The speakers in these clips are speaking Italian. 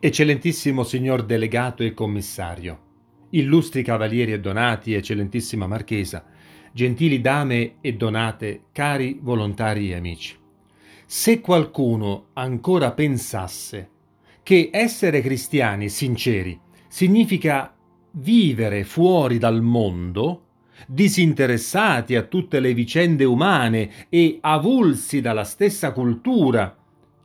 Eccellentissimo signor delegato e commissario, illustri cavalieri e donati, eccellentissima marchesa, gentili dame e donate, cari volontari e amici. Se qualcuno ancora pensasse che essere cristiani sinceri significa vivere fuori dal mondo, disinteressati a tutte le vicende umane e avulsi dalla stessa cultura,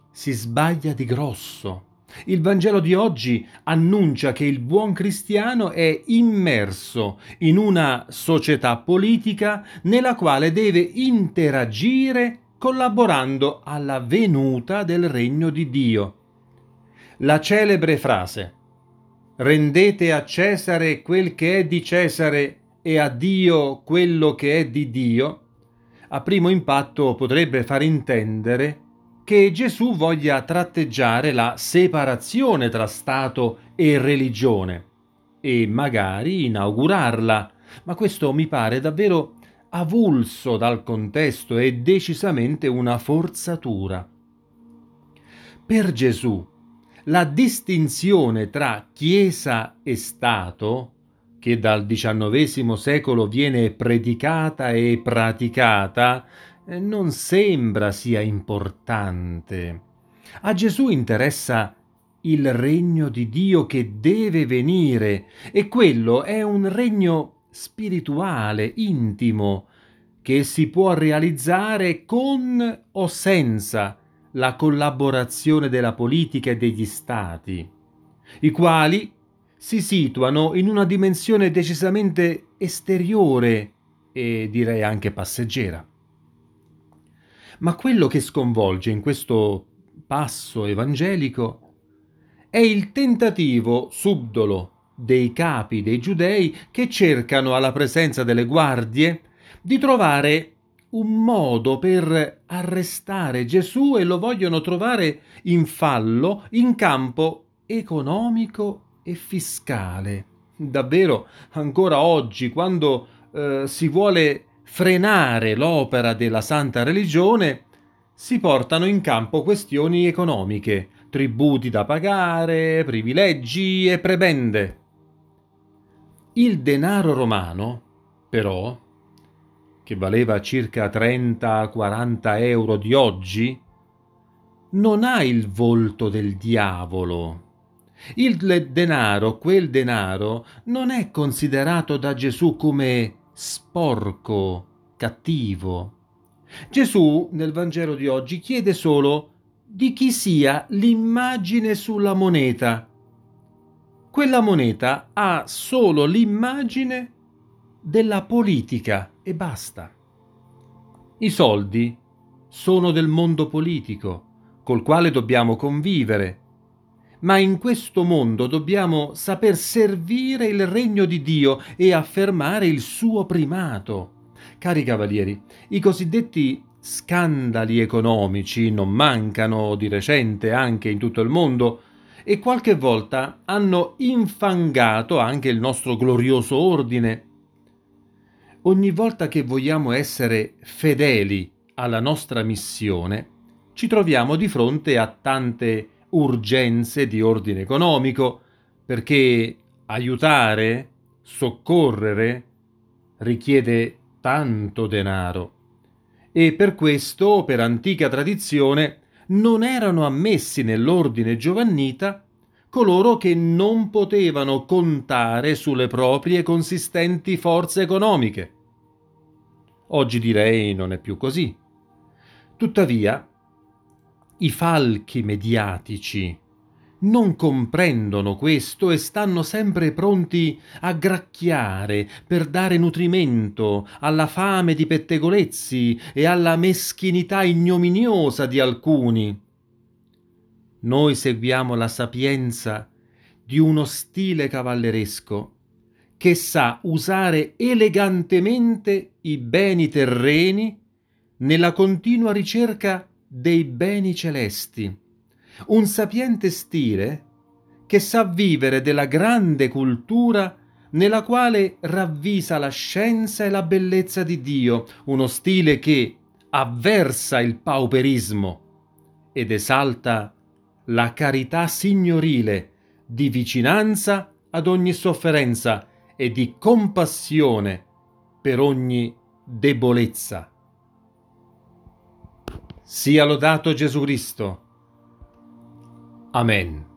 si sbaglia di grosso il Vangelo di oggi annuncia che il buon cristiano è immerso in una società politica nella quale deve interagire collaborando alla venuta del regno di Dio. La celebre frase Rendete a Cesare quel che è di Cesare e a Dio quello che è di Dio, a primo impatto potrebbe far intendere che Gesù voglia tratteggiare la separazione tra Stato e religione e magari inaugurarla, ma questo mi pare davvero avulso dal contesto e decisamente una forzatura. Per Gesù la distinzione tra Chiesa e Stato, che dal XIX secolo viene predicata e praticata, non sembra sia importante. A Gesù interessa il regno di Dio che deve venire e quello è un regno spirituale, intimo, che si può realizzare con o senza la collaborazione della politica e degli stati, i quali si situano in una dimensione decisamente esteriore e direi anche passeggera. Ma quello che sconvolge in questo passo evangelico è il tentativo subdolo dei capi dei giudei che cercano alla presenza delle guardie di trovare un modo per arrestare Gesù e lo vogliono trovare in fallo in campo economico e fiscale. Davvero, ancora oggi, quando eh, si vuole frenare l'opera della santa religione, si portano in campo questioni economiche, tributi da pagare, privilegi e prebende. Il denaro romano, però, che valeva circa 30-40 euro di oggi, non ha il volto del diavolo. Il denaro, quel denaro, non è considerato da Gesù come sporco, cattivo. Gesù nel Vangelo di oggi chiede solo di chi sia l'immagine sulla moneta. Quella moneta ha solo l'immagine della politica e basta. I soldi sono del mondo politico, col quale dobbiamo convivere, ma in questo mondo dobbiamo saper servire il regno di Dio e affermare il suo primato. Cari cavalieri, i cosiddetti scandali economici non mancano di recente anche in tutto il mondo e qualche volta hanno infangato anche il nostro glorioso ordine. Ogni volta che vogliamo essere fedeli alla nostra missione, ci troviamo di fronte a tante urgenze di ordine economico, perché aiutare, soccorrere, richiede tanto denaro. E per questo, per antica tradizione, non erano ammessi nell'ordine giovannita coloro che non potevano contare sulle proprie consistenti forze economiche. Oggi direi non è più così. Tuttavia, i falchi mediatici non comprendono questo e stanno sempre pronti a gracchiare per dare nutrimento alla fame di pettegolezzi e alla meschinità ignominiosa di alcuni. Noi seguiamo la sapienza di uno stile cavalleresco che sa usare elegantemente i beni terreni nella continua ricerca dei beni celesti, un sapiente stile che sa vivere della grande cultura nella quale ravvisa la scienza e la bellezza di Dio, uno stile che avversa il pauperismo ed esalta la carità signorile di vicinanza ad ogni sofferenza e di compassione per ogni debolezza. Sia lodato Gesù Cristo. Amen.